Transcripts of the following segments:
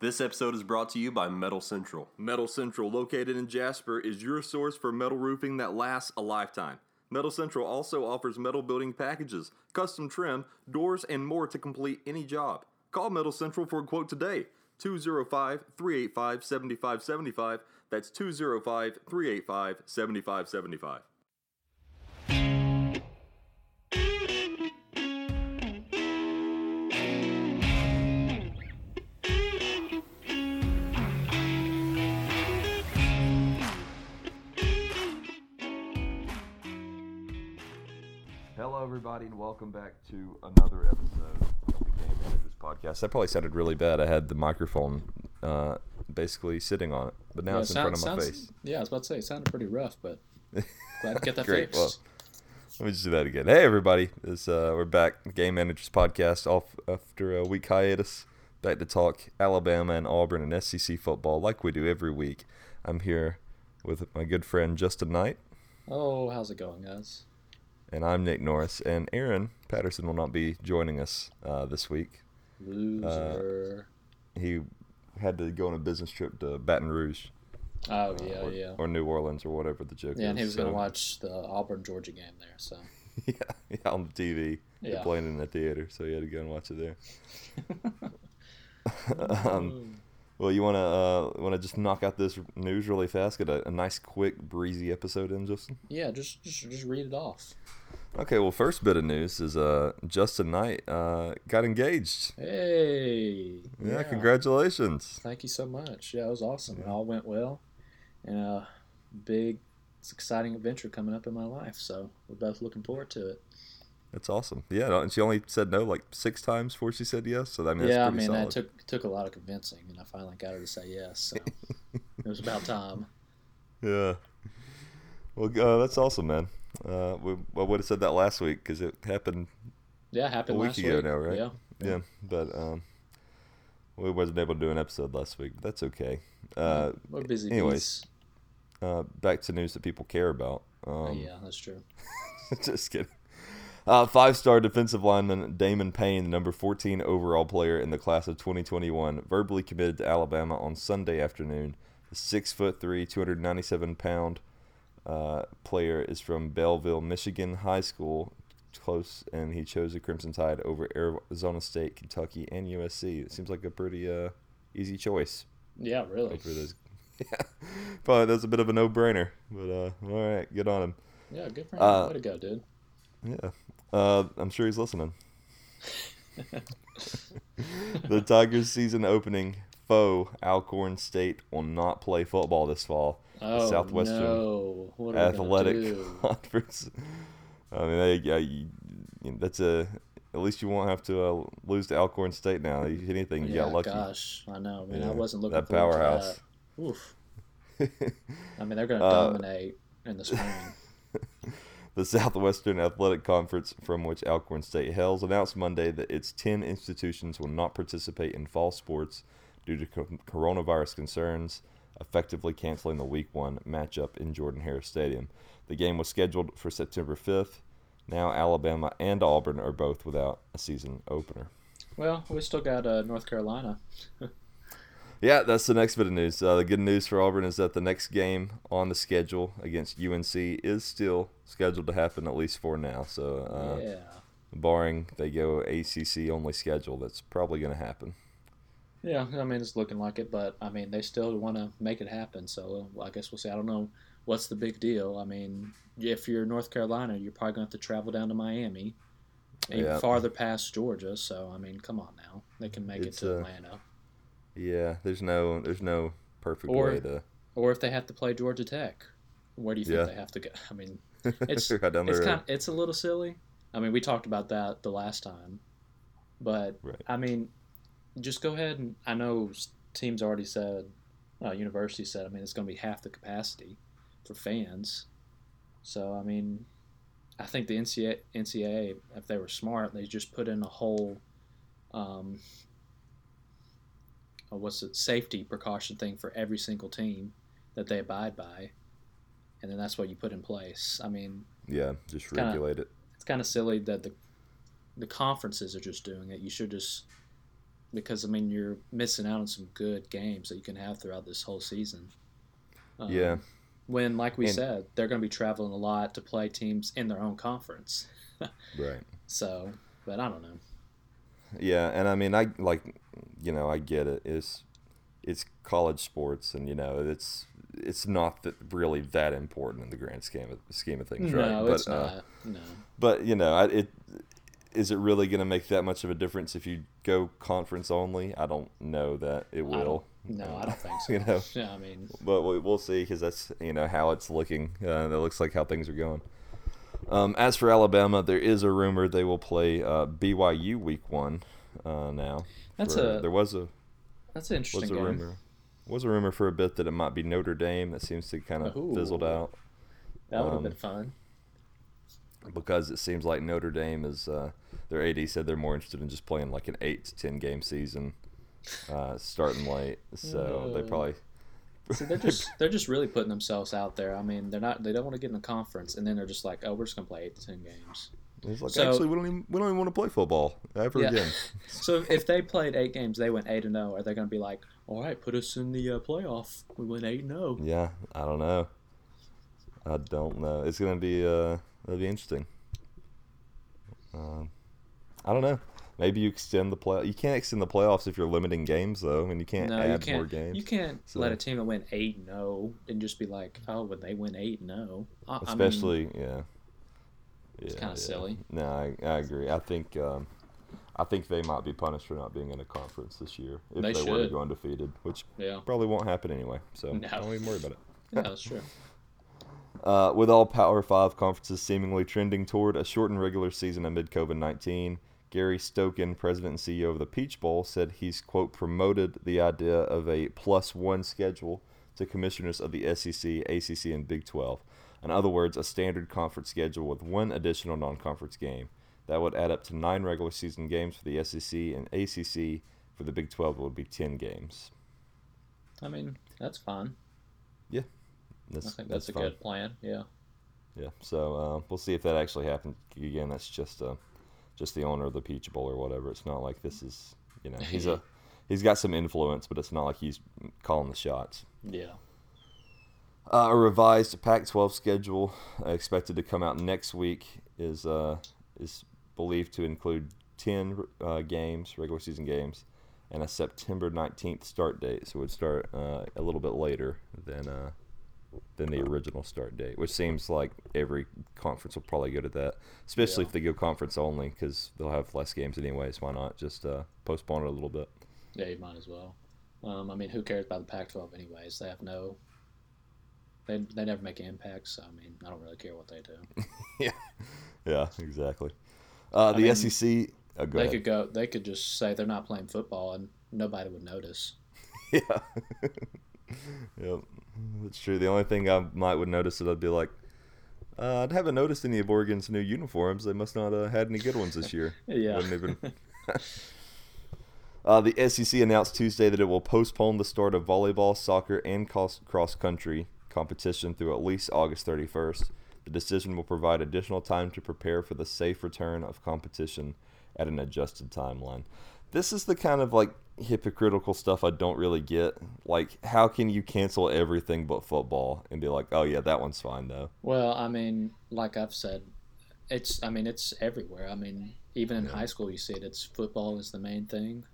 This episode is brought to you by Metal Central. Metal Central, located in Jasper, is your source for metal roofing that lasts a lifetime. Metal Central also offers metal building packages, custom trim, doors, and more to complete any job. Call Metal Central for a quote today 205 385 7575. That's 205 385 7575. Everybody, and welcome back to another episode of the Game Managers Podcast. That probably sounded really bad. I had the microphone uh, basically sitting on it, but now Yeah, it's in sound- front of my sounds- face. Yeah, I was about to say it sounded pretty rough, but glad to get that Great. fixed. Well, let me just do that again. Hey, everybody! This, uh, we're back. Game Managers Podcast off after a week hiatus. Back to talk Alabama and Auburn and SEC football like we do every week. I'm here with my good friend Justin Knight, oh, how's it going, guys? And I'm Nick Norris. And Aaron Patterson will not be joining us uh, this week. Loser. He had to go on a business trip to Baton Rouge oh uh, yeah, or, yeah. or New Orleans or whatever the joke is. yeah, and he was gonna watch the Auburn Georgia game there. So yeah, yeah, on the TV. They're Yeah. playing in the theater, so he had to go and watch it there. um, well, you wanna uh, wanna just knock out this news really fast? Get a, a nice, quick, breezy episode in, Justin. yeah, just just just read it off. Okay. Well, first bit of news is uh, Justin Knight uh, got engaged. Hey. Yeah, congratulations. Thank you so much. Yeah, it was awesome. It all went well, and a big, exciting adventure coming up in my life. So we're both looking forward to it. That's awesome. Yeah, and she only said no like six times before she said yes. So I mean, yeah, I mean, solid. that took took a lot of convincing, and I finally got her to say yes. So it was about time. Yeah. Well, uh, that's awesome, man. Uh, we, I would have said that last week because it happened Yeah, it happened A week last ago week. now, right? Yeah. Yeah, but um, we wasn't able to do an episode last week. But that's okay. Uh, We're busy. anyways, uh, back to news that people care about. Oh, Um, yeah, that's true. just kidding. Uh, five-star defensive lineman Damon Payne, the number 14 overall player in the class of 2021, verbally committed to Alabama on Sunday afternoon. The six foot three, 297 pound uh, player is from Belleville, Michigan High School, close, and he chose the Crimson Tide over Arizona State, Kentucky, and USC. It seems like a pretty uh, easy choice Yeah, really. for those. Yeah, probably that's a bit of a no-brainer, but uh, all right, good on him. Yeah, good for him. Uh, Way to go, dude. Yeah. Uh, I'm sure he's listening. the Tigers' season opening foe, Alcorn State, will not play football this fall. Oh, Southwestern no. Athletic? Conference. I mean, they, yeah, you, that's a. At least you won't have to uh, lose to Alcorn State now. Anything, you yeah, got lucky. gosh. I know, man. I Yeah, wasn't looking that powerhouse. that. Oof. I mean, they're going to Uh, dominate in the spring. The Southwestern Athletic Conference, from which Alcorn State hails, announced Monday that its 10 institutions will not participate in fall sports due to co- coronavirus concerns, effectively canceling the Week 1 matchup in Jordan-Hare Stadium. The game was scheduled for September 5th. Now, Alabama and Auburn are both without a season opener. well, we still got uh, North Carolina. Yeah, that's the next bit of news. Uh, the good news for Auburn is that the next game on the schedule against UNC is still scheduled to happen, at least for now. So, uh, yeah. barring they go ACC only schedule, that's probably going to happen. Yeah, I mean, it's looking like it, but I mean, they still want to make it happen. So I guess we'll see. I don't know what's the big deal. I mean, if you're North Carolina, you're probably going to have to travel down to Miami, and Yeah. farther past Georgia. So I mean, come on now, they can make It's, it to uh, Atlanta. Yeah, there's no there's no perfect Or- way to. Or if they have to play Georgia Tech, where do you think Yeah. they have to go? I mean, it's right it's road. kind it's a little silly. I mean, we talked about that the last time, but Right. I mean, just go ahead and I know teams already said, uh, university said. I mean, it's going to be half the capacity for fans. So I mean, I think the NCAA, NCAA, if they were smart, they just put in a whole, um, what's it, safety precaution thing for every single team that they abide by, and then that's what you put in place. I mean, yeah, just kinda- regulate it. it's kind of silly that the the conferences are just doing it. You should just because I mean you're missing out on some good games that you can have throughout this whole season. Um, Yeah. When, like we And- said, they're going to be traveling a lot to play teams in their own conference. Right. So, but I don't know. Yeah, and I mean, I like, you know, I get it. It's it's college sports, and you know, it's it's not that really that important in the grand scheme of scheme of things, right? No, but it's uh, not. No. but you know, I, it is it really going to make that much of a difference if you go conference only? I don't know that it will. No, I don't think so. You know, Yeah, I mean, but we- we'll see because that's you know how it's looking. Uh, that looks like how things are going. Um, as for Alabama, there is a rumor they will play uh, BYU week one. Uh, now That's For- a- there was a that's an interesting was a game. rumor was a rumor for a bit that it might be Notre Dame. That seems to kind of Ooh. fizzled out That would have Um, been fun. because it seems like Notre Dame is uh, their AD said they're more interested in just playing like an eight to ten game season, uh, starting late. So they probably See, they're just they're just really putting themselves out there. I mean, they're not they don't want to get in the conference, and then they're just like, oh, we're just gonna play eight to ten games. it's like So- actually we don't even we don't even want to play football ever Yeah. again. So if they played eight games, they went eight and zero. Are they gonna be like, all right, put us in the uh, playoff? We went eight and oh." zero. Yeah, I don't know. I don't know. It's gonna be uh, it'll be interesting. Um, I don't know. Maybe you extend the play. You can't extend the playoffs if you're limiting games, though, and you can't No, add you can't. more games. You can't So- let a team that went eight and zero and just be like, oh, when they win eight and zero. I- I mean, Especially, yeah. It's kinda yeah. silly. No, I, I agree. I think um, I think they might be punished for not being in a conference this year if They they, were to go undefeated, which yeah, probably won't happen anyway. So No. don't even worry about it. yeah, that's true. Uh, with all Power 5 conferences seemingly trending toward a shortened regular season amid COVID 19, Gary Stokan, president and CEO of the Peach Bowl, said he's, quote, promoted the idea of a plus one schedule to commissioners of the SEC, ACC, and Big 12. In other words, a standard conference schedule with one additional non conference game. That would add up to nine regular season games for the SEC and ACC. For the Big 12, it would be 10 games. I mean, that's fine. That's, I think that's, a fine. good plan. Yeah. Yeah, so uh, we'll see if that actually happens. Again, that's just uh, just the owner of the Peach Bowl or whatever. It's not like this is, you know, he's a he's got some influence, but it's not like he's calling the shots. Yeah. Uh, a revised Pac-12 schedule uh, expected to come out next week is uh, is believed to include ten uh, games, regular season games, and a September 19th start date. So it would start uh, a little bit later than uh, than the original start date, which seems like every conference will probably go to that, especially Yeah. if they go conference only because they'll have less games anyways. Why not just uh, postpone it a little bit? Yeah, you might as well. Um, I mean, who cares about the Pac-12 anyways? They have no. They, they never make impacts. So, I mean, I don't really care what they do. yeah, yeah, exactly. Uh, the mean, SEC. Oh, they ahead. could go. They could just say they're not playing football, and nobody would notice. Yeah. yep. That's true. The only thing I might would notice is I'd be like, uh, I haven't noticed any of Oregon's new uniforms. They must not have had any good ones this year. Yeah. Uh, the SEC announced Tuesday that it will postpone the start of volleyball, soccer, and cross cross country competition through at least August 31st. The decision will provide additional time to prepare for the safe return of competition at an adjusted timeline. This is the kind of like hypocritical stuff I don't really get. Like, how can you cancel everything but football and be like, oh yeah, that one's fine though? Well, I mean, like I've said, it's. I mean, it's everywhere. I mean, even in Yeah. high school, you see it. It's football is the main thing.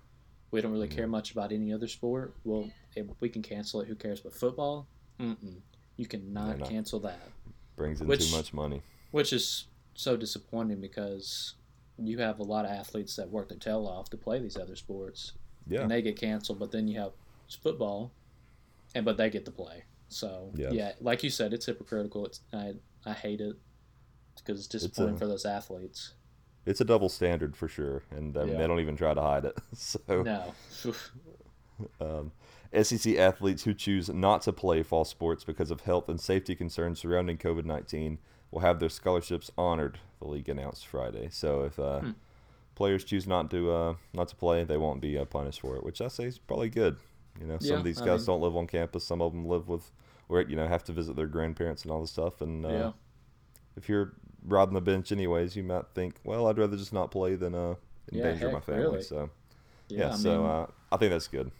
We don't really mm-hmm. care much about any other sport. Well, if we can cancel it. Who cares? But football, mm-mm. You cannot no. cancel that. Brings in Which- too much money. which is so disappointing because you have a lot of athletes that work their tail off to play these other sports Yeah. and they get canceled but then you have football and but they get to play so Yeah. yeah, like you said it's hypocritical it's i, I hate it because it's disappointing a- for those athletes It's a double standard for sure, and I mean, Yeah. they don't even try to hide it. So, no um, SEC athletes who choose not to play fall sports because of health and safety concerns surrounding COVID 19 will have their scholarships honored, the league announced Friday. So, if uh, Hmm. Players choose not to uh, not to play, they won't be uh, punished for it, which I say is probably good. You know, some Yeah, of these I guys mean- don't live on campus, some of them live with, or, you know, have to visit their grandparents and all this stuff. And uh, yeah if you're riding the bench anyways, you might think, well, I'd rather just not play than uh, Yeah, endanger my family. really. So Yeah, Yeah, I so mean, uh, I think that's good.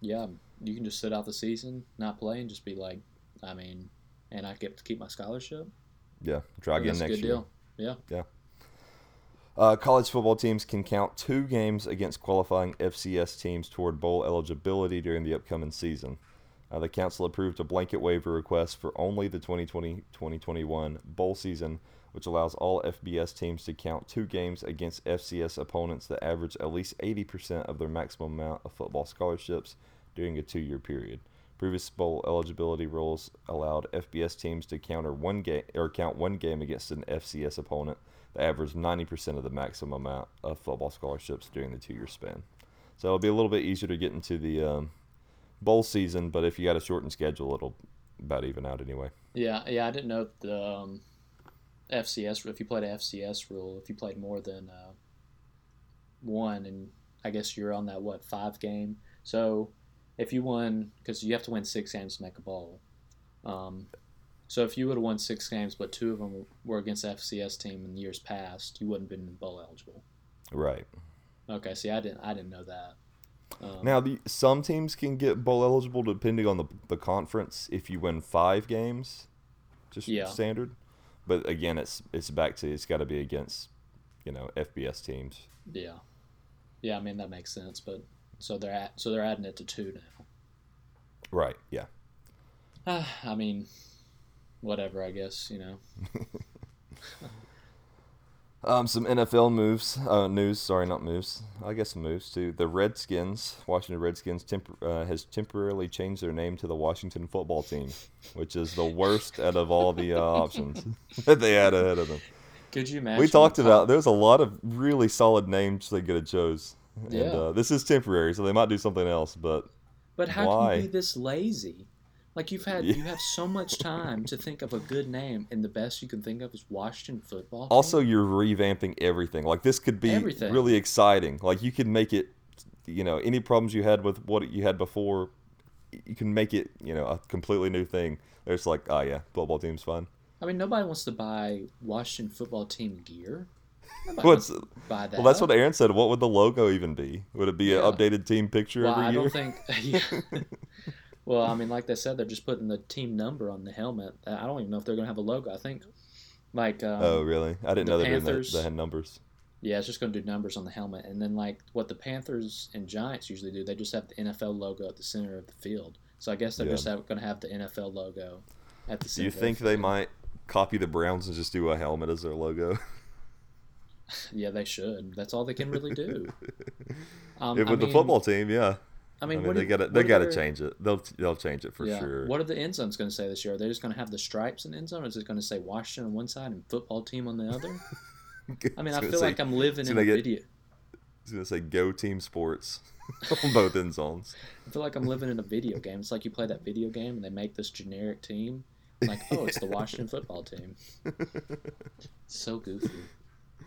yeah, you can just sit out the season, not play, and just be like, I mean, and I get to keep my scholarship. Yeah, try again That's a next good year. deal. Yeah. Uh, college football teams can count two games against qualifying FCS teams toward bowl eligibility during the upcoming season. Uh, the council approved a blanket waiver request for only the 2020-2021 bowl season, which allows all FBS teams to count two games against FCS opponents that average at least 80% of their maximum amount of football scholarships during a two-year period. Previous bowl eligibility rules allowed FBS teams to counter one game or count one game against an FCS opponent averaged 90% of the maximum amount of football scholarships during the two-year span. So it'll be a little bit easier to get into the um, bowl season, but if you got a shortened schedule, it'll about even out anyway. Yeah, yeah, I didn't know the um, FCS. If you played a FCS rule, if you played more than uh, one, and I guess you're on that what five game. So if you won, because you have to win six games to make a bowl. Um, so if you would have won six games, but two of them were against the FCS team in years past, you wouldn't have been bowl eligible. Right. Okay, see, I didn't, I didn't know that. Um, Now, the, some teams can get bowl eligible depending on the, the conference if you win five games, just Yeah. standard. But again, it's it's back to it's got to be against, you know, FBS teams. yeah, yeah, I mean that makes sense. But so they're at, so they're adding it to two now. Right. Yeah. I mean, whatever. I guess you know. Um, some NFL moves, uh, news. Sorry, not moves. I guess some moves too. The Redskins, Washington Redskins, temp- uh, has temporarily changed their name to the Washington Football Team, which is the worst out of all the uh, options that they had ahead of them. Could you imagine? We talked about there's a lot of really solid names they could have chose, Yeah. and uh, this is temporary, so they might do something else. But But how why? can you be this lazy? Like you've had, Yeah. you have so much time to think of a good name, and the best you can think of is Washington Football. Team? also, you're revamping everything. Like this could be Everything. really exciting. Like you could make it, you know, any problems you had with what you had before, you can make it, you know, a completely new thing. There's like, oh yeah, football team's fun. I mean, nobody wants to buy Washington Football Team gear. What's buy that. well, that's what Aaron said. What would the logo even be? Would it be Yeah. an updated team picture Well, every I year? don't think. yeah. Well, I mean, like they said, they're just putting the team number on the helmet. I don't even know if they're gonna have a logo. I think, like, um, oh really? I didn't the know they Panthers- that. They had numbers. yeah, it's just gonna do numbers on the helmet, and then like what the Panthers and Giants usually do, they just have the NFL logo at the center of the field. So I guess they're Yeah. just have, gonna have the NFL logo at the Do center. you of the think they might copy the Browns and just do a helmet as their logo? Yeah, they should. That's all they can really do. Um, If I with the football team, yeah. I I mean, mean, they got to they got to change it. They'll they'll change it for yeah. sure. What are the end zones going to say this year? Are they just going to have the stripes in the end zone, or is it going to say Washington on one side and football team on the other? I mean, I feel say- like I'm living in a get- video. It's gonna say "Go Team Sports" on both end zones. I feel like I'm living in a video game. It's like you play that video game and they make this generic team. I'm like, oh, it's the Washington football team. So goofy.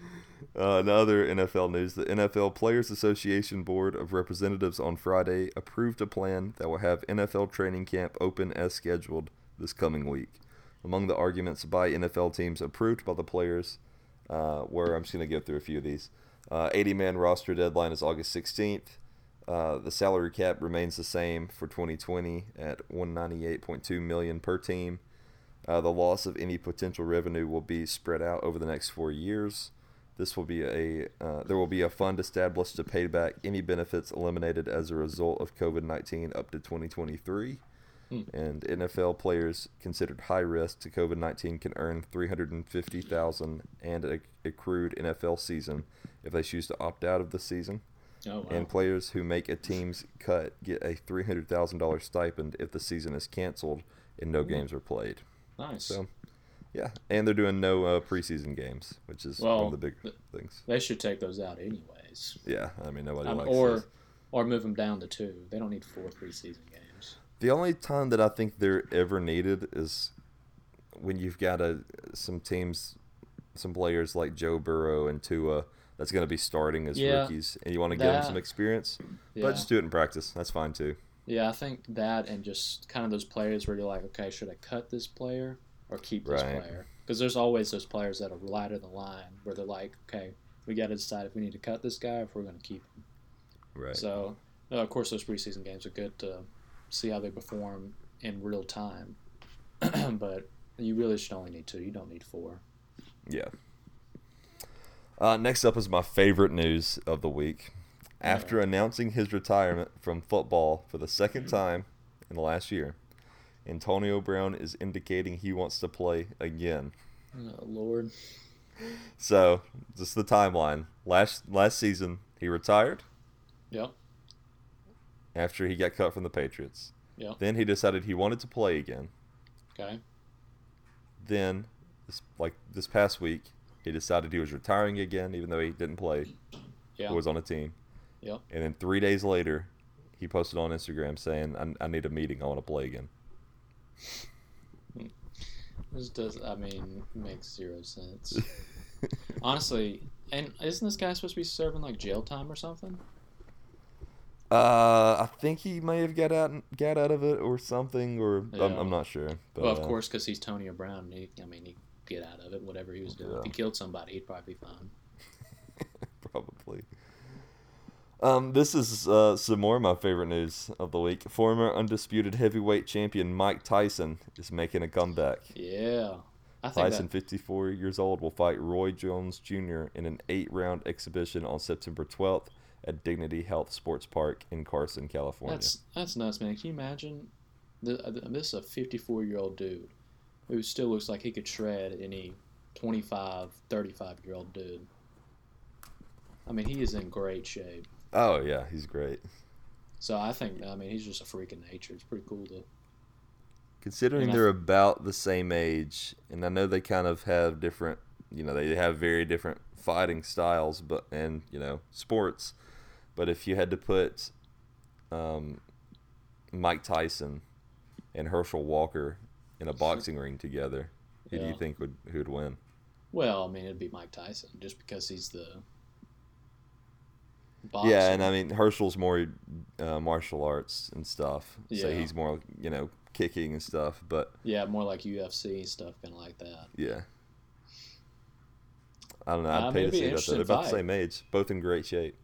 Uh, another NFL news: the NFL Players Association Board of Representatives on Friday approved a plan that will have NFL training camp open as scheduled this coming week. Among the arguments by NFL teams approved by the players uh, were I'm just going to go through a few of these. Uh, 80 man roster deadline is August 16th. Uh, the salary cap remains the same for 2020 at 198.2 million per team. Uh, the loss of any potential revenue will be spread out over the next four years. This will be a uh, there will be a fund established to pay back any benefits eliminated as a result of COVID nineteen up to 2023. Hmm. And NFL players considered high risk to COVID nineteen can earn 350,000 and a accrued NFL season if they choose to opt out of the season. Oh, wow. And players who make a team's cut get a $300,000 stipend if the season is canceled and no games are played. nice. So, yeah, and they're doing no uh, preseason games, which is one of the big th- things. They should take those out anyways. Yeah, I mean nobody Um, likes or those. or move them down to two. They don't need four preseason games. The only time that I think they're ever needed is when you've got a some teams, some players like Joe Burrow and Tua that's going to be starting as Yeah, rookies, and you want to give them some experience. Yeah. But just do it in practice. That's fine too. Yeah, I think that and just kind of those players where you're like, okay, should I cut this player or keep this Right. player? Because there's always those players that are right in the line where they're like, okay, we got to decide if we need to cut this guy or if we're going to keep him. Right. So, uh, of course, those preseason games are good to see how they perform in real time. but you really should only need two. You don't need four. Yeah. Uh, next up is my favorite news of the week. After announcing his retirement from football for the second time in the last year, Antonio Brown is indicating he wants to play again. Oh, Lord. So, just the timeline. Last last season, he retired Yep. after he got cut from the Patriots. Yep. Then he decided he wanted to play again. Okay. Then, this, like this past week, he decided he was retiring again, even though he didn't play Yeah. or was on a team. Yep. And then three days later, he posted on Instagram saying, I, I need a meeting. I want to play again. This does. I mean, makes zero sense. Honestly, and isn't this guy supposed to be serving like jail time or something? Uh, I think he may have got out got out of it or something, or I'm, I'm not sure. But, well, of uh, course, because he's Tony Brown. He, I mean, he get out of it. Whatever he was doing. Yeah. If he killed somebody, he'd probably be fine. probably. Um, this is uh, some more of my favorite news of the week. Former undisputed heavyweight champion Mike Tyson is making a comeback. Yeah. Tyson, that, 54 years old, will fight Roy Jones Jr. in an eight-round exhibition on September 12th at Dignity Health Sports Park in Carson, California. that's that's nuts, man. Can you imagine? This, this is a 54 year old dude who still looks like he could shred any 25, 35 year old dude. I mean, he is in great shape. Oh yeah, he's great. So I think, I mean, he's just a freak of nature. It's pretty cool to. Considering they're about the same age, and I know they kind of have different, you know, they have very different fighting styles, but and you know sports. But if you had to put um, Mike Tyson and Herschel Walker in a boxing ring together, who do you think would who'd win? Well, I mean, it'd be Mike Tyson just because he's the. Boxer. Yeah, and I mean Herschel's more uh, martial arts and stuff, so Yeah. he's more you know kicking and stuff. But Yeah, more like UFC stuff, kind of like that. yeah, I don't know. I'd Uh, pay to see that. They're about the fight. same age, both in great shape.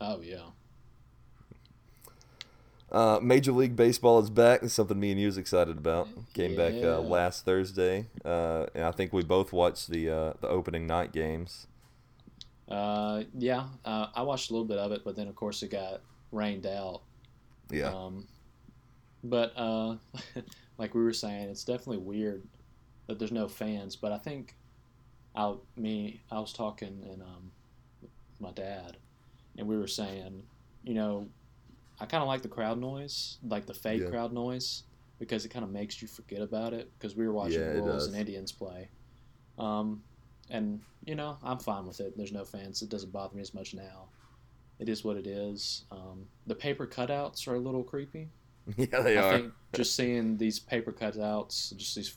Oh yeah. Uh, Major League Baseball is back. It's something me and you was excited about. Came back uh, last Thursday, uh, and I think we both watched the uh, the opening night games. Uh, yeah, uh, I watched a little bit of it, but then of course it got rained out. Yeah, Um, but uh, like we were saying, it's definitely weird that there's no fans. But I think I me I was talking and um, my dad, and we were saying, you know, I kind of like the crowd noise, like the fake Yeah. crowd noise, because it kind of makes you forget about it. Because we were watching Yeah, Royals and Indians play, um, and you know I'm fine with it. There's no fans. It doesn't bother me as much now. It is what it is. Um, the paper cutouts are a little creepy. yeah, they I are. think just seeing these paper cutouts, just these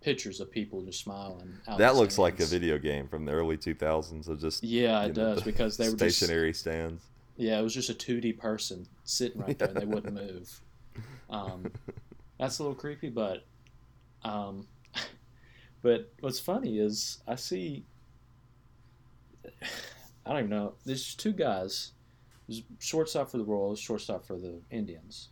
pictures of people just smiling. Out that looks like a video game from the early 2000s of just Yeah, it know, does the because they were just stationary stands. yeah, it was just a two D person sitting right there and they wouldn't move. Um, that's a little creepy, but um, but what's funny is I see I don't even know. There's two guys. There's shortstop for the Royals, shortstop for the Indians.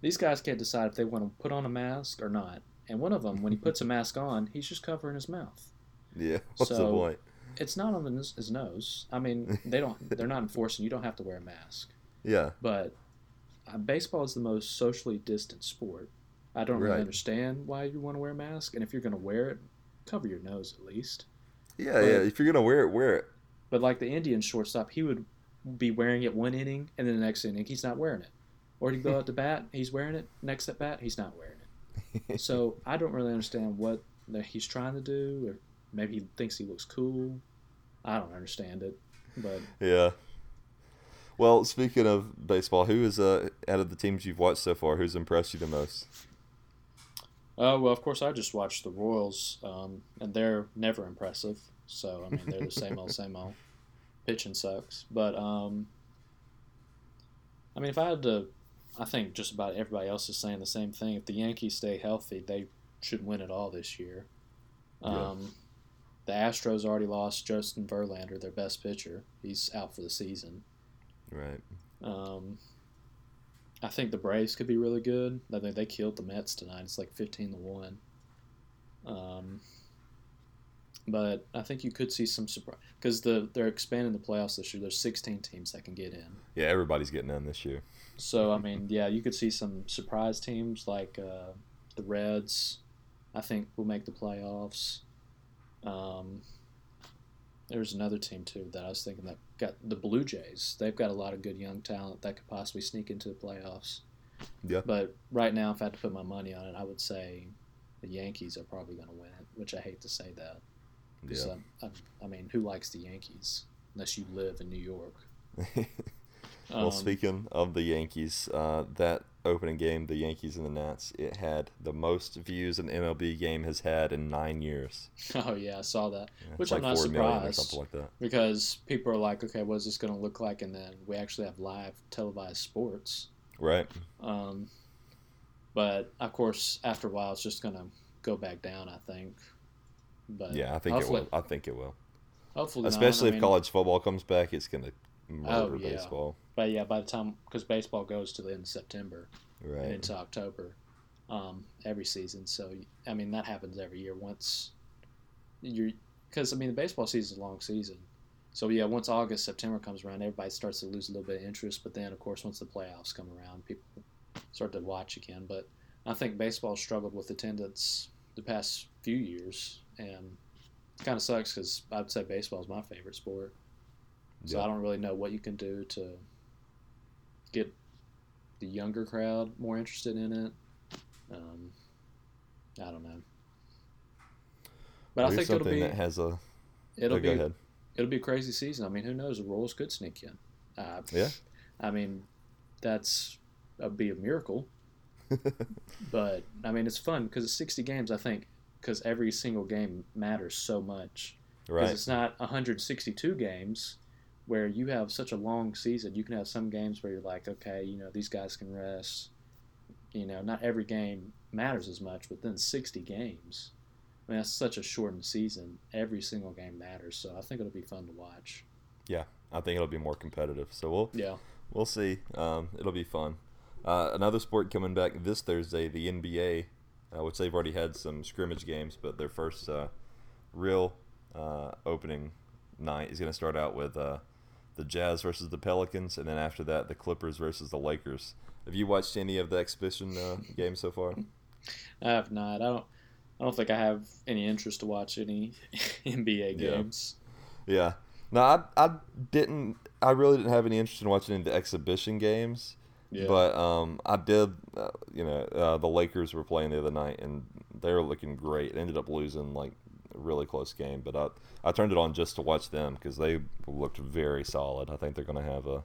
These guys can't decide if they want to put on a mask or not. And one of them, when he puts a mask on, he's just covering his mouth. Yeah, what's the point? It's not on the, his nose. I mean, they don't. They're not enforcing. You don't have to wear a mask. Yeah, But uh, baseball is the most socially distant sport. I don't really Right. understand why you want to wear a mask. And if you're going to wear it, cover your nose at least. yeah, But- yeah. If you're gonna wear it, wear it. But like the Indian shortstop, he would be wearing it one inning, and then the next inning he's not wearing it. Or he'd go out to bat, he's wearing it. Next at bat, he's not wearing it. So I don't really understand what he's trying to do, or maybe he thinks he looks cool. I don't understand it, but Yeah. Well, speaking of baseball, who is uh out of the teams you've watched so far, who's impressed you the most? Oh well, of course I just watched the Royals, um, and they're never impressive. So I mean they're the same old, same old. Pitching sucks, but um, I mean if I had to, I think just about everybody else is saying the same thing. If the Yankees stay healthy, they should win it all this year. Yeah. Um, the Astros already lost Justin Verlander, their best pitcher. He's out for the season. Right. Um, I think the Braves could be really good. I think they killed the Mets tonight. It's like fifteen to one. Um, but I think you could see some surprise because the they're expanding the playoffs this year. There's 16 teams that can get in. Yeah, everybody's getting in this year. So I mean, yeah, you could see some surprise teams like uh, the Reds. I think will make the playoffs. Um, there's another team too that I was thinking that got the Blue Jays. They've got a lot of good young talent that could possibly sneak into the playoffs. Yeah. But right now, if I had to put my money on it, I would say the Yankees are probably going to win it. Which I hate to say that. Yeah. um, I, I mean, who likes the Yankees unless you live in New York? well, Um, speaking of the Yankees, uh, that opening game, the Yankees and the Nats, it had the most views an MLB game has had in nine years. Oh yeah, I saw that. Yeah, Which I'm not 4 million or surprised. something like that. because people are like, okay, what's this going to look like? And then we actually have live televised sports. Right? Um, but of course, after a while, it's just going to go back down. I think. But Yeah, I think it will. I think it will. Hopefully, not. Especially I if mean, college football comes back, it's gonna Oh, murder yeah. baseball. But yeah, by the time because baseball goes to the end of September Right. into October, um, every season. So I mean that happens every year. Once you're because I mean the baseball season is a long season. So yeah, once August September comes around, everybody starts to lose a little bit of interest. But then of course once the playoffs come around, people start to watch again. But I think baseball struggled with attendance the past few years, and it kind of sucks because I'd say baseball is my favorite sport. So Yeah. I don't really know what you can do to get the younger crowd more interested in it. Um, I don't know, but I Here's think it'll be that has a. it'll oh, be go ahead. it'll be a crazy season. I mean, who knows? The Royals could sneak in. Uh, Yeah. I mean, that's that'd be a miracle. But I mean, it's fun because it's 60 games. I think because every single game matters so much. Right. Because it's not 162 games where you have such a long season. You can have some games where you're like, okay, you know, these guys can rest. You know, not every game matters as much, but then 60 games. I mean, that's such a shortened season. Every single game matters. So I think it'll be fun to watch. Yeah, I think it'll be more competitive. So we'll Yeah. we'll see. Um, it'll be fun. Uh, another sport coming back this Thursday, the NBA, uh, which they've already had some scrimmage games, but their first uh, real uh, opening night is going to start out with uh, the Jazz versus the Pelicans, and then after that, the Clippers versus the Lakers. Have you watched any of the exhibition uh, games so far? I have not. I don't. I don't think I have any interest to watch any NBA games. Yeah. yeah. No, I, I didn't. I really didn't have any interest in watching any of the exhibition games. Yeah. But um, I did. Uh, you know, uh, the Lakers were playing the other night, and they were looking great. They ended up losing like a really close game, but I I turned it on just to watch them because they looked very solid. I think they're going to have a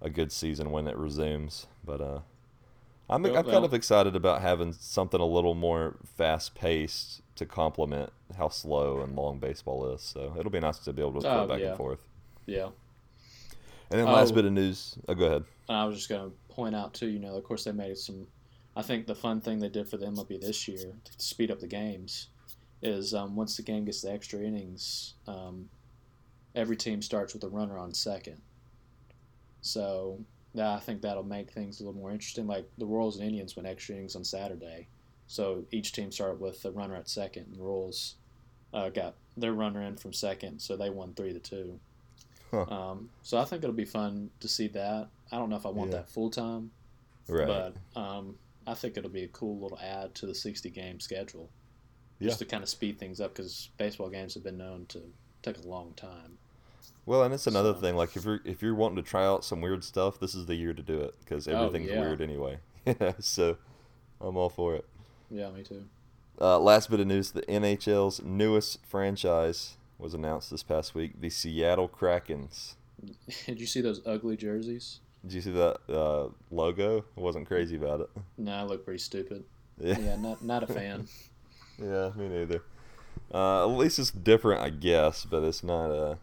a good season when it resumes. But uh, I'm Well, I'm kind of excited about having something a little more fast paced to complement how slow and long baseball is. So it'll be nice to be able to flip Oh, back yeah. and forth. yeah. And then last Oh. bit of news. Oh, go ahead. And I was just going to point out too, you know, of course they made some. I think the fun thing they did for the MLB this year to speed up the games is um, once the game gets to extra innings, um, every team starts with a runner on second. So yeah, I think that'll make things a little more interesting. Like the Royals and Indians went extra innings on Saturday, so each team started with a runner at second. And the Royals uh, got their runner in from second, so they won three to two. Huh. Um, so I think it'll be fun to see that. I don't know if I want Yeah. that full time, Right. but um, I think it'll be a cool little add to the 60 game schedule. Yeah. Just to kind of speed things up because baseball games have been known to take a long time. Well, and it's another So- thing. Like if you're if you're wanting to try out some weird stuff, this is the year to do it because Oh, everything's yeah. weird anyway. Yeah, so I'm all for it. Yeah, me too. Uh, last bit of news: the NHL's newest franchise was announced this past week. The Seattle Krakens. Did you see those ugly jerseys? Did you see that uh, logo? I wasn't crazy about it. No, I look pretty stupid. Yeah, Yeah, not not a fan. Yeah, me neither. Uh, at least it's different, I guess, but it's not. a.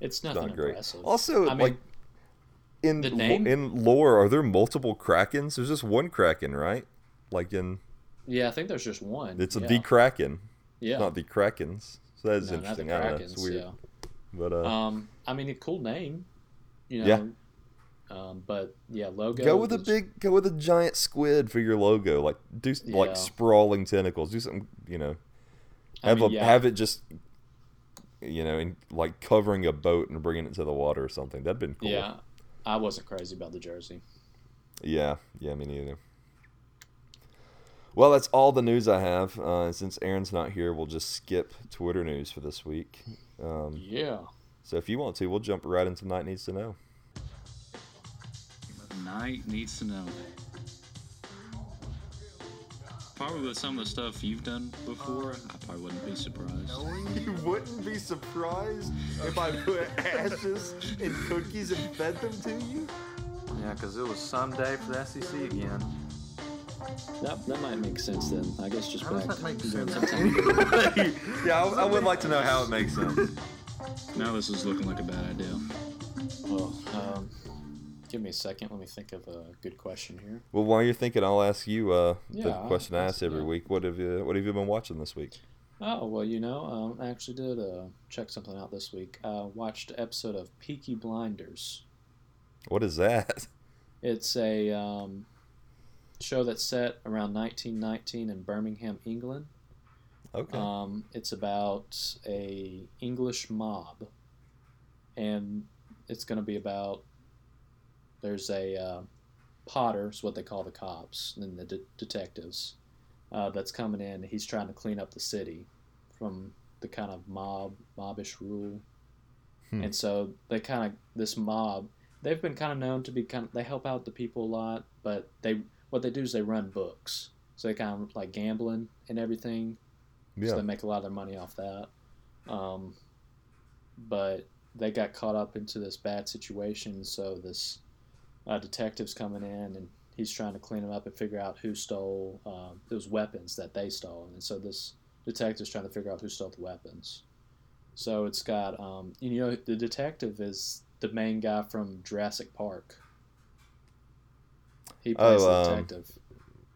It's nothing not great. impressive. Also, I mean, like in the name- in lore, are there multiple Krakens? There's just one Kraken, right? Like in yeah, I think there's just one. it's yeah. the Kraken, yeah. not the Krakens. So that is No, not the interesting. I don't know. It's weird, yeah. but uh, Um, I mean, a cool name. You know, Yeah. Um, but yeah, logo. Go with a big, go with a giant squid for your logo. Like do Yeah. like sprawling tentacles. Do something, you know. I Have mean, a yeah. have it just, you know, in, like covering a boat and bringing it to the water or something. That'd been cool. Yeah, I wasn't crazy about the jersey. Yeah, yeah, me neither. Well, that's all the news I have. Uh, since Aaron's not here, we'll just skip Twitter news for this week. Um, Yeah. so if you want to, we'll jump right into Knight Needs to Know. Knight needs to know. Probably with some of the stuff you've done before, I probably wouldn't be surprised. You wouldn't be surprised if I put ashes in cookies and fed them to you? Yeah, because it was Sunday for the SEC again. That, that might make sense then. I guess just How does that make during sense? Yeah, I, I would like to know how it makes sense. Now this is looking like a bad idea. well, um, give me a second. Let me think of a good question here. Well, while you're thinking, I'll ask you uh, the question I ask every yeah. week. What have you What have you been watching this week? Oh well, you know, um, I actually did uh, check something out this week. I watched an episode of Peaky Blinders. What is that? It's a um, show that's set around 1919 in Birmingham, England. Okay. Um, it's about a English mob, and it's going to be about there's a uh, Potter, is what they call the cops and the de- detectives, uh, that's coming in. He's trying to clean up the city from the kind of mob mobbish rule, Hmm. and so they kind of this mob. They've been kind of known to be kind of they help out the people a lot, but they what they do is they run books. So they kind of like gambling and everything. So yeah. they make a lot of their money off that. Um, but they got caught up into this bad situation. So this uh, detective's coming in and he's trying to clean them up and figure out who stole um, those weapons that they stole. And so this detective's trying to figure out who stole the weapons. So it's got, um, you know, the detective is the main guy from Jurassic Park. He plays Oh, the um, detective.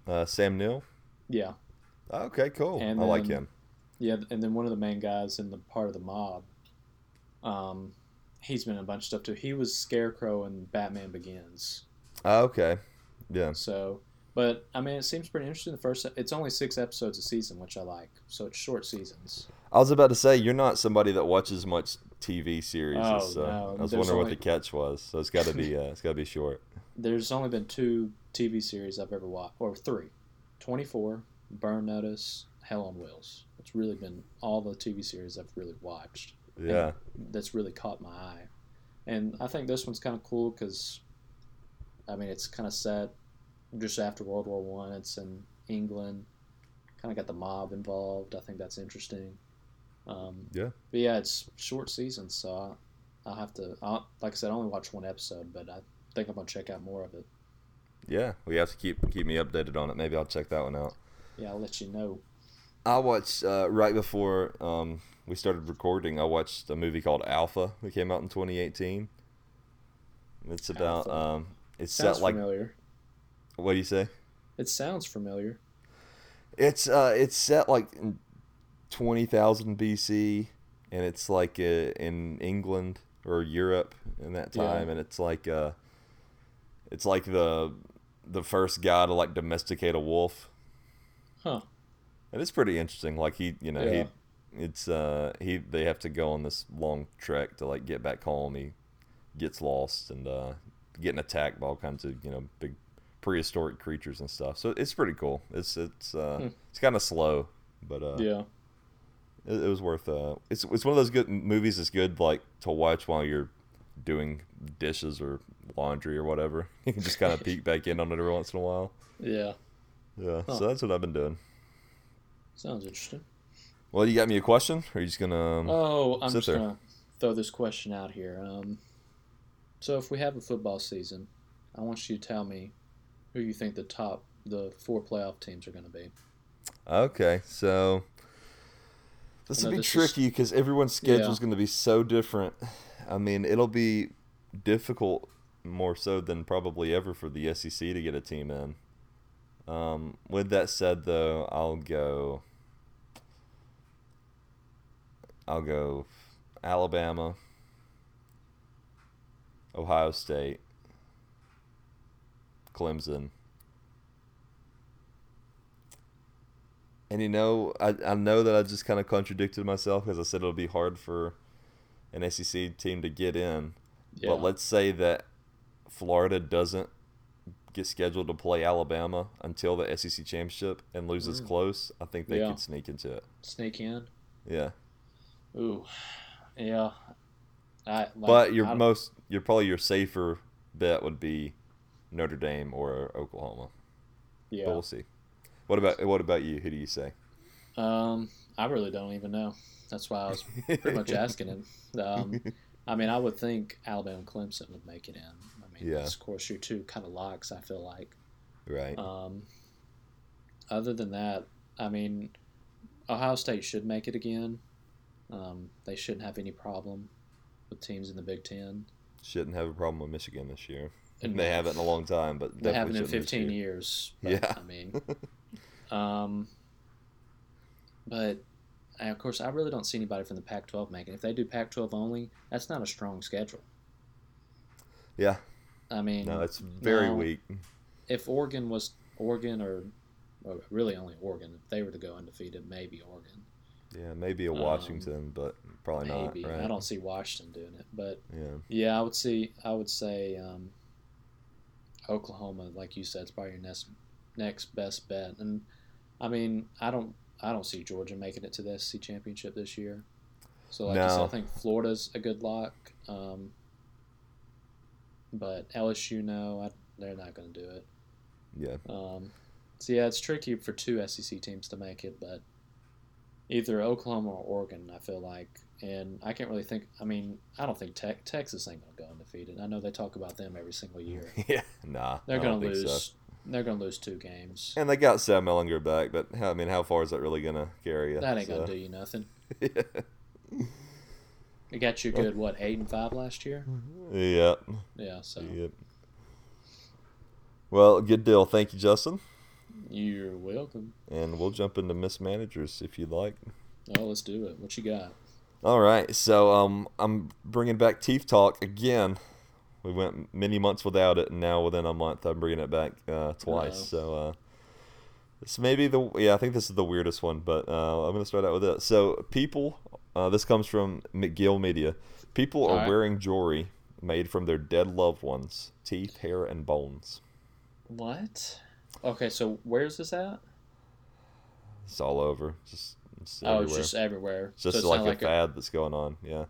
Uh, Sam Neill. Yeah. Okay, cool. And I like him. Yeah, and then one of the main guys in the part of the mob, um, he's been in a bunch of stuff too. He was Scarecrow in Batman Begins. Oh, okay. Yeah. So, but I mean, it seems pretty interesting. The first, it's only six episodes a season, which I like. So it's short seasons. I was about to say you're not somebody that watches much TV series, Oh, so no, I was there's wondering what the catch was. So it's got to be uh, it's got to be short. There's only been two TV series I've ever watched, or three. 24, Burn Notice, Hell on Wheels. It's really been all the TV series I've really watched. Yeah. that's really caught my eye. And I think this one's kind of cool because, I mean, it's kind of set just after World War One. It's in England. Kind of got the mob involved. I think that's interesting. Um, Yeah. But yeah, it's short season, so I, I'll have to. I'll, like I said, I only watched one episode, but I think I'm gonna check out more of it. Yeah. We have to keep keep me updated on it. Maybe I'll check that one out. Yeah, I'll let you know. I watched uh, right before um, we started recording. I watched a movie called Alpha that came out in 2018. It's about um, it's Sounds set like familiar. what do you say? It sounds familiar. It's uh, it's set like 20,000 BC, and it's like uh, in England or Europe in that Yeah. time, and it's like uh, it's like the the first guy to like domesticate a wolf, Huh. And it's pretty interesting. Like he, you know, Yeah. he, it's uh, he they have to go on this long trek to like get back home. He gets lost and uh, getting attacked by all kinds of you know big prehistoric creatures and stuff. So it's pretty cool. It's it's uh, Hmm. it's kind of slow, but uh, Yeah. it, it was worth. Uh, it's it's one of those good movies. that's good like to watch while you're doing dishes or laundry or whatever. You can just kind of peek back in on it every once in a while. Yeah. Yeah, Huh. so that's what I've been doing. Sounds interesting. Well, you got me a question, or are you just gonna? Um, Oh, I'm just there. gonna throw this question out here. Um, so if we have a football season, I want you to tell me who you think the top, the four playoff teams are going to be. Okay, so this will be this tricky because everyone's schedule is Yeah. going to be so different. I mean, it'll be difficult more so than probably ever for the SEC to get a team in. Um, with that said, though, I'll go. I'll go Alabama, Ohio State, Clemson. And you know, I, I know that I just kind of contradicted myself because I said it'll be hard for an SEC team to get in. Yeah. But let's say that Florida doesn't get scheduled to play Alabama until the SEC championship and loses close. I think they Mm. Yeah. could sneak into it. Sneak in. Yeah, Ooh, yeah. I, like, but your most, your probably your safer bet would be Notre Dame or Oklahoma. Yeah, But we'll see. What about what about you? Who do you say? Um, I really don't even know. That's why I was pretty much asking him. Um, I mean, I would think Alabama and Clemson would make it in. I mean, Yeah. of course, your two kind of locks. I feel like. Right. Um, other than that, I mean, Ohio State should make it again. Um, they shouldn't have any problem with teams in the Big Ten. Shouldn't have a problem with Michigan this year. And they haven't in a long time, but They haven't in shouldn't this 15 year. years. But, Yeah. I mean, um, but and of course, I really don't see anybody from the Pac-12 making. If they do Pac-12 only, that's not a strong schedule. Yeah. I mean, No, it's very no. weak. if Oregon was Oregon or, or really only Oregon, if they were to go undefeated, maybe Oregon, Yeah, maybe a Um, Washington, but probably maybe. not. Right? I don't see Washington doing it, but Yeah. yeah, I would see. I would say um, Oklahoma, like you said, is probably your next next best bet. And I mean, I don't I don't see Georgia making it to the SEC championship this year. So like you said, I think Florida's a good lock. Um, but LSU, no, I, they're not going to do it. Yeah. Um, so yeah, it's tricky for two SEC teams to make it, but either Oklahoma or Oregon, I feel like, and I can't really think. I mean, I don't think Tech, Texas ain't gonna go undefeated. I know they talk about them every single year. yeah. Nah. They're I gonna think so. lose. They're gonna lose two games. And they got Sam Ehlinger back, but how, I mean, how far is that really gonna carry you? That ain't So- gonna do you nothing. yeah. It got you good. What eight and five last year? Yep. Yeah. So Yep. Well, good deal. Thank you, Justin. You're welcome. And we'll jump into mismanagers if you'd like. Oh, let's do it. What you got? All right, so um, I'm bringing back Teeth Talk again. We went many months without it, and now within a month, I'm bringing it back uh, twice. Uh-oh. So uh, this may be the yeah, I think this is the weirdest one, but uh, I'm gonna start out with it. So people, uh, this comes from McGill Media. People are All right. wearing jewelry made from their dead loved ones' teeth, hair, and bones. What? Okay, so where's this at? It's all over, just it's Oh, everywhere. it's just everywhere. It's just so it's like, a like a, fad that's going on. Yeah.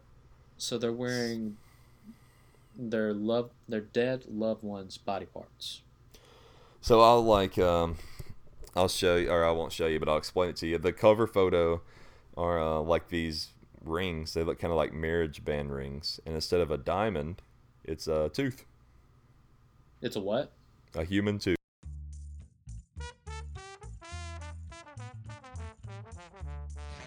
So they're wearing their love, their dead loved ones' body parts. So I'll like um, I'll show you, or I won't show you, but I'll explain it to you. The cover photo are uh, like these rings. They look kind of like marriage band rings, and instead of a diamond, it's a tooth, It's a what? a human tooth.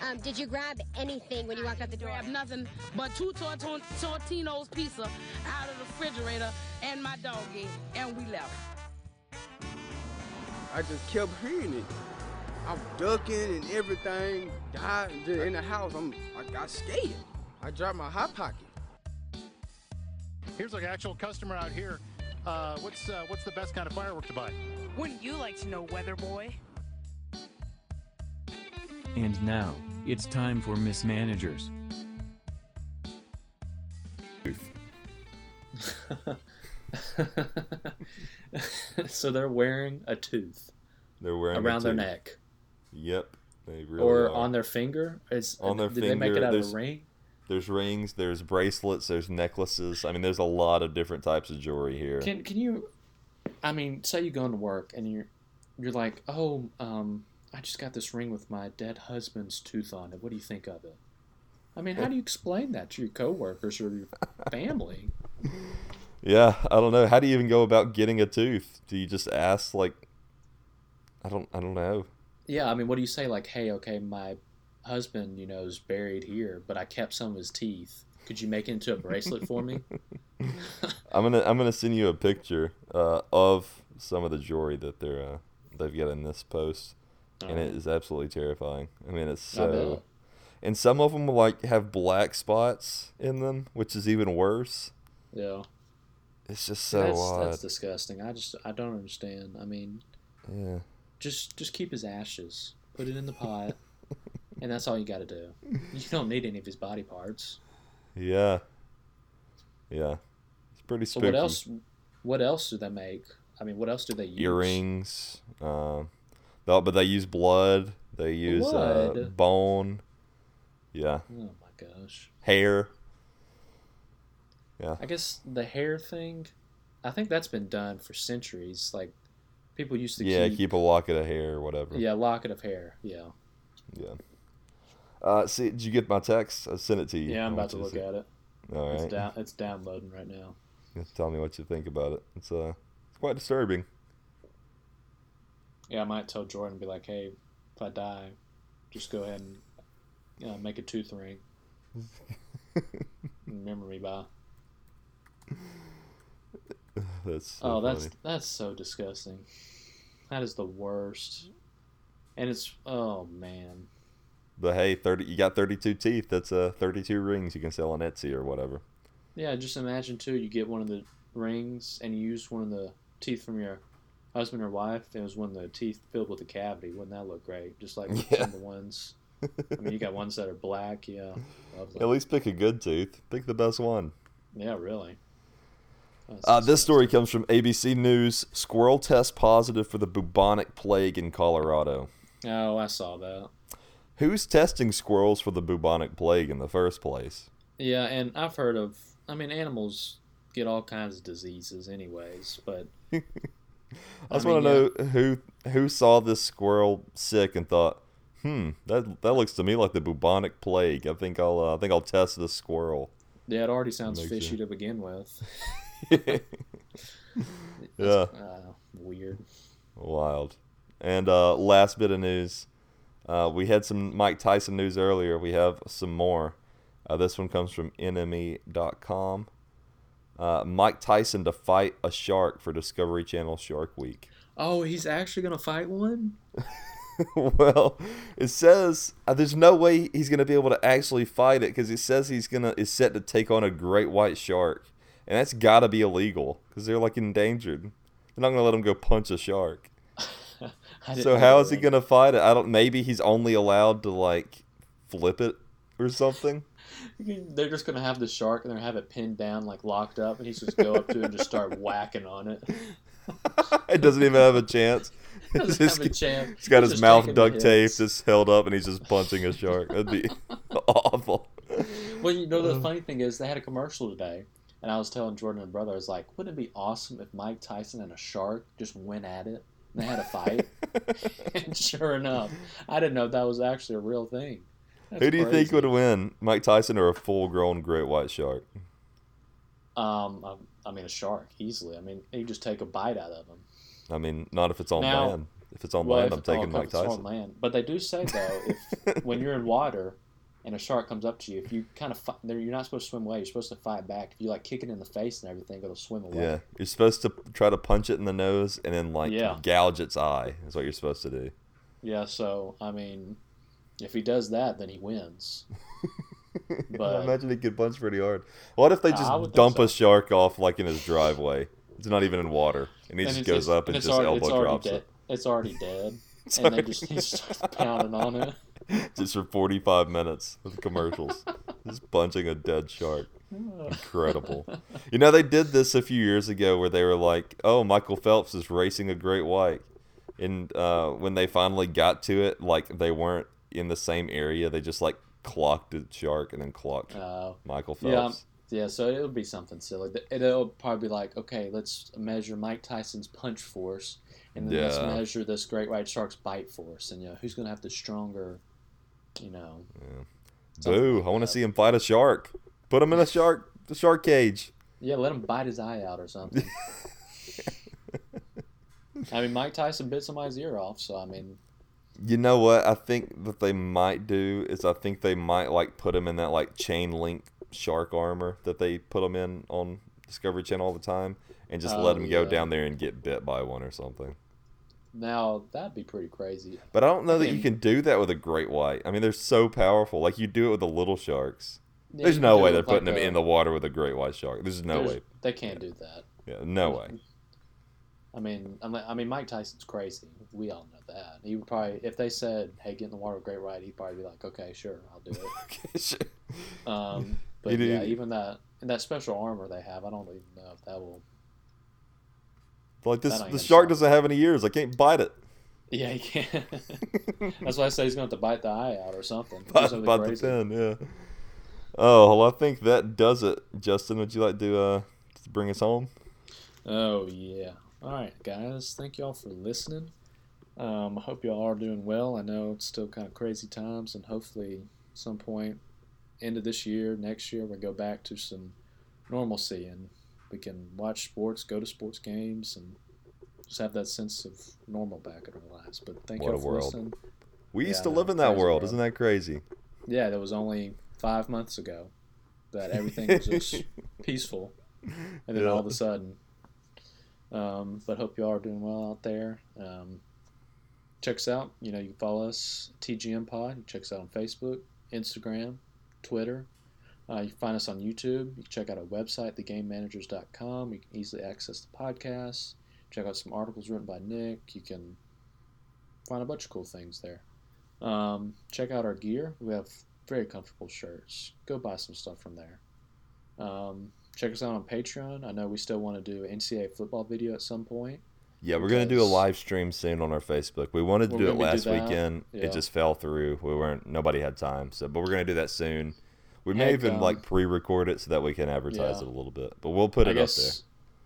Um, did you grab anything when you walked out the door? grab nothing but two Torton- Tortino's pizza out of the refrigerator and my doggy, and we left. I just kept hearing it. I'm ducking and everything. Died in the house. I'm I got scared. I dropped my hot pocket. Here's an actual customer out here. Uh, what's uh, what's the best kind of firework to buy? Wouldn't you like to know, Weather Boy? And now, it's time for mismanagers. so they're wearing a tooth They're wearing a around their neck Yep, they really or are. on their finger. Is On their did they make it finger, out of there's- a ring? There's rings, there's bracelets, there's necklaces. I mean, there's a lot of different types of jewelry here. Can can you? I mean, say you go into work and you're you're like, oh, um, I just got this ring with my dead husband's tooth on it. What do you think of it? I mean, how do you explain that to your coworkers or your family? Yeah, I don't know. How do you even go about getting a tooth? Do you just ask like I don't I don't know. Yeah, I mean, what do you say? Like, hey, okay, my husband, you know, is buried here, but I kept some of his teeth. Could you make it into a bracelet for me? I'm gonna I'm gonna send you a picture uh, of some of the jewelry that they're uh, they've got in this post, and it is absolutely terrifying. I mean, it's so, and some of them like have black spots in them, which is even worse. Yeah. It's just so that's, odd. that's disgusting. I just I don't understand. I mean, yeah. just just keep his ashes, put it in the pot, and that's all you got to do. You don't need any of his body parts. Yeah. Yeah. It's pretty So spooky. what else? What else do they make? I mean, what else do they use? Earrings. Um, no, but they use blood. They use uh, bone. Yeah. Oh my gosh. Hair. Yeah. I guess the hair thing, I think that's been done for centuries. Like people used to Yeah, keep, keep a locket of hair or whatever. yeah locket of hair. Yeah, Yeah. Uh, see, did you get my text? I sent it to you. yeah. I'm about to look at it. All It's down. It's downloading right now. Just Tell me what you think about it. It's uh, it's quite disturbing. Yeah, I might tell Jordan be like, hey, if I die, just go ahead and uh, make a tooth ring. Remember me by. That's so oh, that's funny. that's so disgusting. That is the worst. And it's oh man. But hey, thirty. You got thirty-two teeth. That's uh, thirty-two rings you can sell on Etsy or whatever. Yeah, just imagine too. You get one of the rings and you use one of the teeth from your husband or wife. It was one of the teeth filled with a cavity. Wouldn't that look great? Just like Yeah. the ones. I mean, you got ones that are black. Yeah, lovely. At least pick a good tooth. Pick the best one. Yeah, really. Uh, this story comes from ABC News. Squirrel test positive for the bubonic plague in Colorado. Oh, I saw that. Who's testing squirrels for the bubonic plague in the first place? Yeah, and I've heard of. I mean, animals get all kinds of diseases, anyways. But I just want mean, to know who who saw this squirrel sick and thought, "Hmm, that that looks to me like the bubonic plague. I think I'll uh, I think I'll test this squirrel." yeah, it already sounds Makes fishy you- to begin with. yeah, Uh, weird. wild. And uh, last bit of news, uh, we had some Mike Tyson news earlier. We have some more. Uh, this one comes from NME.com. Uh, Mike Tyson to fight a shark for Discovery Channel Shark Week. Oh, he's actually gonna fight one. well, it says uh, there's no way he's gonna be able to actually fight it because it says he's gonna is set to take on a great white shark, and that's got to be illegal because they're like endangered. They're not gonna let him go punch a shark. So how is he gonna fight it? I don't. Maybe he's only allowed to like flip it or something. They're just gonna have the shark and they're gonna have it pinned down, like locked up, and he's just go up to it and just start whacking on it. it doesn't even have a chance. Doesn't just- have a chance. He's got He's his mouth duct taped, just held up, and he's just punching a shark. That'd be awful. Well, you know, the Uh. funny thing is, they had a commercial today, and I was telling Jordan and brother, I was like, wouldn't it be awesome if Mike Tyson and a shark just went at it and they had a fight? and sure enough, I didn't know that was actually a real thing. That's Who do you think would win, Mike Tyson or a full-grown great white shark? Um, I, I mean, a shark easily. I mean, you just take a bite out of him. I mean, not if it's on Now- land. If it's on Well, land, I'm taking Mike it's on Tyson. land. But they do say though, if when you're in water and a shark comes up to you, if you kind of fight, you're not supposed to swim away. You're supposed to fight back. If you like kick it in the face and everything, it'll swim away. Yeah, you're supposed to try to punch it in the nose and then like Yeah. gouge its eye. Is what you're supposed to do. Yeah, so I mean, if he does that, then he wins. but I imagine he could punch pretty hard. What if they just dump so. a shark off like in his driveway? It's not even in water, and he and just goes up and, it's just already, elbow drops dead. it. It's already dead, It's and they already just he starts pounding on it. just for 45 minutes of commercials, just punching a dead shark. Incredible. You know, they did this a few years ago where they were like, "Oh, Michael Phelps is racing a great white," and uh, when they finally got to it, like they weren't in the same area. They just like clocked the shark and then clocked Uh, Michael yeah, Phelps. yeah. yeah, So it'll be something silly. It'll probably be like, okay, let's measure Mike Tyson's punch force, and then let's measure this great white shark's bite force, and you know who's gonna have the stronger, you know. something Boo! like I want to see him fight a shark. Put him in a shark, the shark cage. Yeah, let him bite his eye out or something. I mean, Mike Tyson bit somebody's ear off, so I mean, You know what? I think that they might do is I think they might like put him in that like chain link shark armor that they put him in on Discovery Channel all the time, and just let Oh, him go down there and get bit by one or something. now that'd be pretty crazy. But I don't know that you can do that with a great white. I mean, they're so powerful. Like you do it with the little sharks. Yeah, There's no way they're putting like him a- in the water with a great white shark. There's no There's- way. They can't do that. Yeah, no way. I mean, I mean, Mike Tyson's crazy. We all know that. He would probably, if they said, "Hey, get in the water with Great White," he'd probably be like, "Okay, sure, I'll do it." okay, sure. Um, but yeah, even that and that special armor they have, I don't even know if that will. Like this, the shark stop. doesn't have any ears. I can't bite it. Yeah, he can't. That's why I say he's going to have to bite the eye out or something. Bite, bite the pen, yeah. Oh, well, I think that does it. Justin, would you like to uh, bring us home? Oh yeah. All right, guys. Thank y'all for listening. Um, I hope y'all are doing well. I know it's still kind of crazy times, and hopefully, some point, end of this year, next year, we go back to some normalcy, and we can watch sports, go to sports games, and just have that sense of normal back in our lives. But thank a for world. listening. We Yeah, used to live in that world. world. Isn't that crazy? Yeah, that was only five months ago that everything was just peaceful, and then Yeah. all of a sudden. Um, but hope you all are doing well out there. Um, check us out. You know, you can follow us TGM Pod. Check us out on Facebook, Instagram, Twitter. Uh, you can find us on YouTube. You can check out our website, thegamemanagers.com. You can easily access the podcast. Check out some articles written by Nick. You can find a bunch of cool things there. Um, check out our gear. We have very comfortable shirts. Go buy some stuff from there. Um, check us out on Patreon. I know we still want to do NCAA football video at some point. Yeah, we're gonna do a live stream soon on our Facebook. We wanted to We're do it gonna do last weekend. yeah. It just fell through. We weren't. Nobody had time. So, but we're gonna do that soon. We may Heck, even um, like pre-record it so that we can advertise yeah. it a little bit. But we'll put I it up there.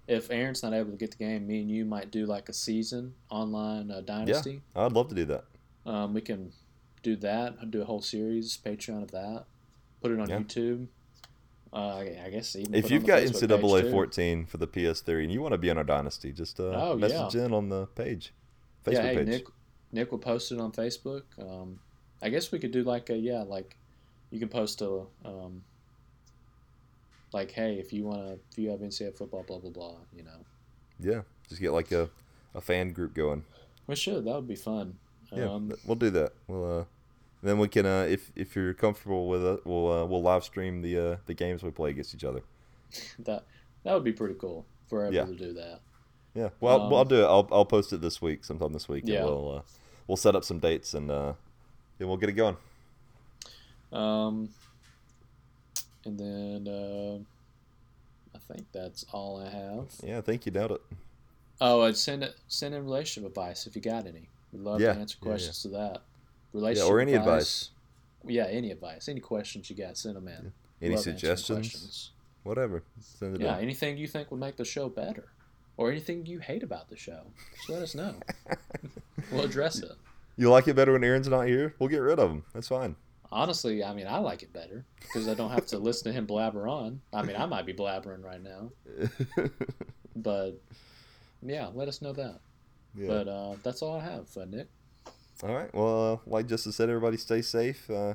if Aaron's not able to get the game, me and you might do like a season online uh, dynasty. Yeah, I'd love to do that. Um, we can do that. Do a whole series Patreon of that. Put it on Yeah. YouTube. Uh, I guess even If you've got Facebook NCAA 14 for the PS3 and you want to be on our dynasty, just uh, Oh, message yeah. in on the page, Facebook yeah, hey, page. Nick, Nick will post it on Facebook. Um, I guess we could do like a yeah, like you can post a um, like hey, if you wanna, if you have NCAA football, blah blah blah, you know. Yeah, just get like a, a fan group going. We should. That would be fun. Yeah, Um, we'll do that. We'll uh, then we can uh, if if you're comfortable with it, we'll uh, we'll live stream the uh, the games we play against each other. that that would be pretty cool for able Yeah. to do that. Yeah, well, I'll, Um, I'll do it. I'll I'll post it this week, sometime this week. Yeah. and we'll uh, we'll set up some dates and uh, and we'll get it going. Um, and then uh, I think that's all I have. Yeah, I think you doubt it. Oh, and send it send in relationship advice if you got any. We'd love Yeah, to answer yeah, yeah. questions to that. Relationship or any advice. Yeah, any advice, any questions you got, send them in. Any Love suggestions? Whatever. Send it Yeah, in. anything you think would make the show better, or anything you hate about the show, just let us know. we'll address it. You like it better when Aaron's not here? We'll get rid of him. That's fine. Honestly, I mean, I like it better because I don't have to listen to him blabber on. I mean, I might be blabbering right now, but yeah, let us know that. Yeah. But uh, that's all I have, uh, Nick. All right. Well, uh, like Justin said, everybody stay safe, uh,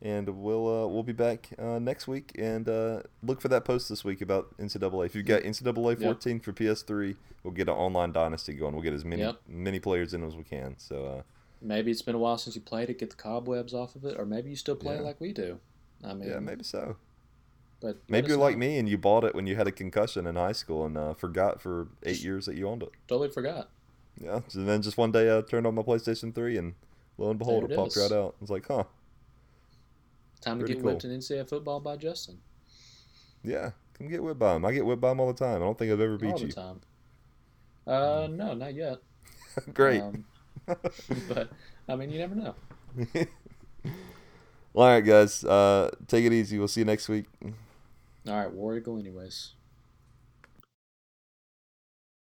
and we'll uh, we'll be back uh, next week. And uh, look for that post this week about NCAA. If you've got NCAA Yep. 14 for PS3, we'll get an online dynasty going. We'll get as many Yep. many players in as we can. So uh, Maybe it's been a while since you played it, get the cobwebs off of it, or maybe you still play it like we do. I mean, yeah, maybe so. But Maybe you're like me and you bought it when you had a concussion in high school and uh, forgot for eight years that you owned it. Totally forgot. Yeah. And then just one day I turned on my PlayStation 3 and lo and behold, There it it popped right out. It's like, huh, Time to get cool. whipped in NCAA football by Justin yeah, come get whipped by him. I get whipped by him all the time. I don't think I've ever beat all the you. time. Uh, no, not yet. Great. Um, but I mean, you never know. All right, guys. Uh, take it easy. We'll see you next week. All right, War Eagle, anyways.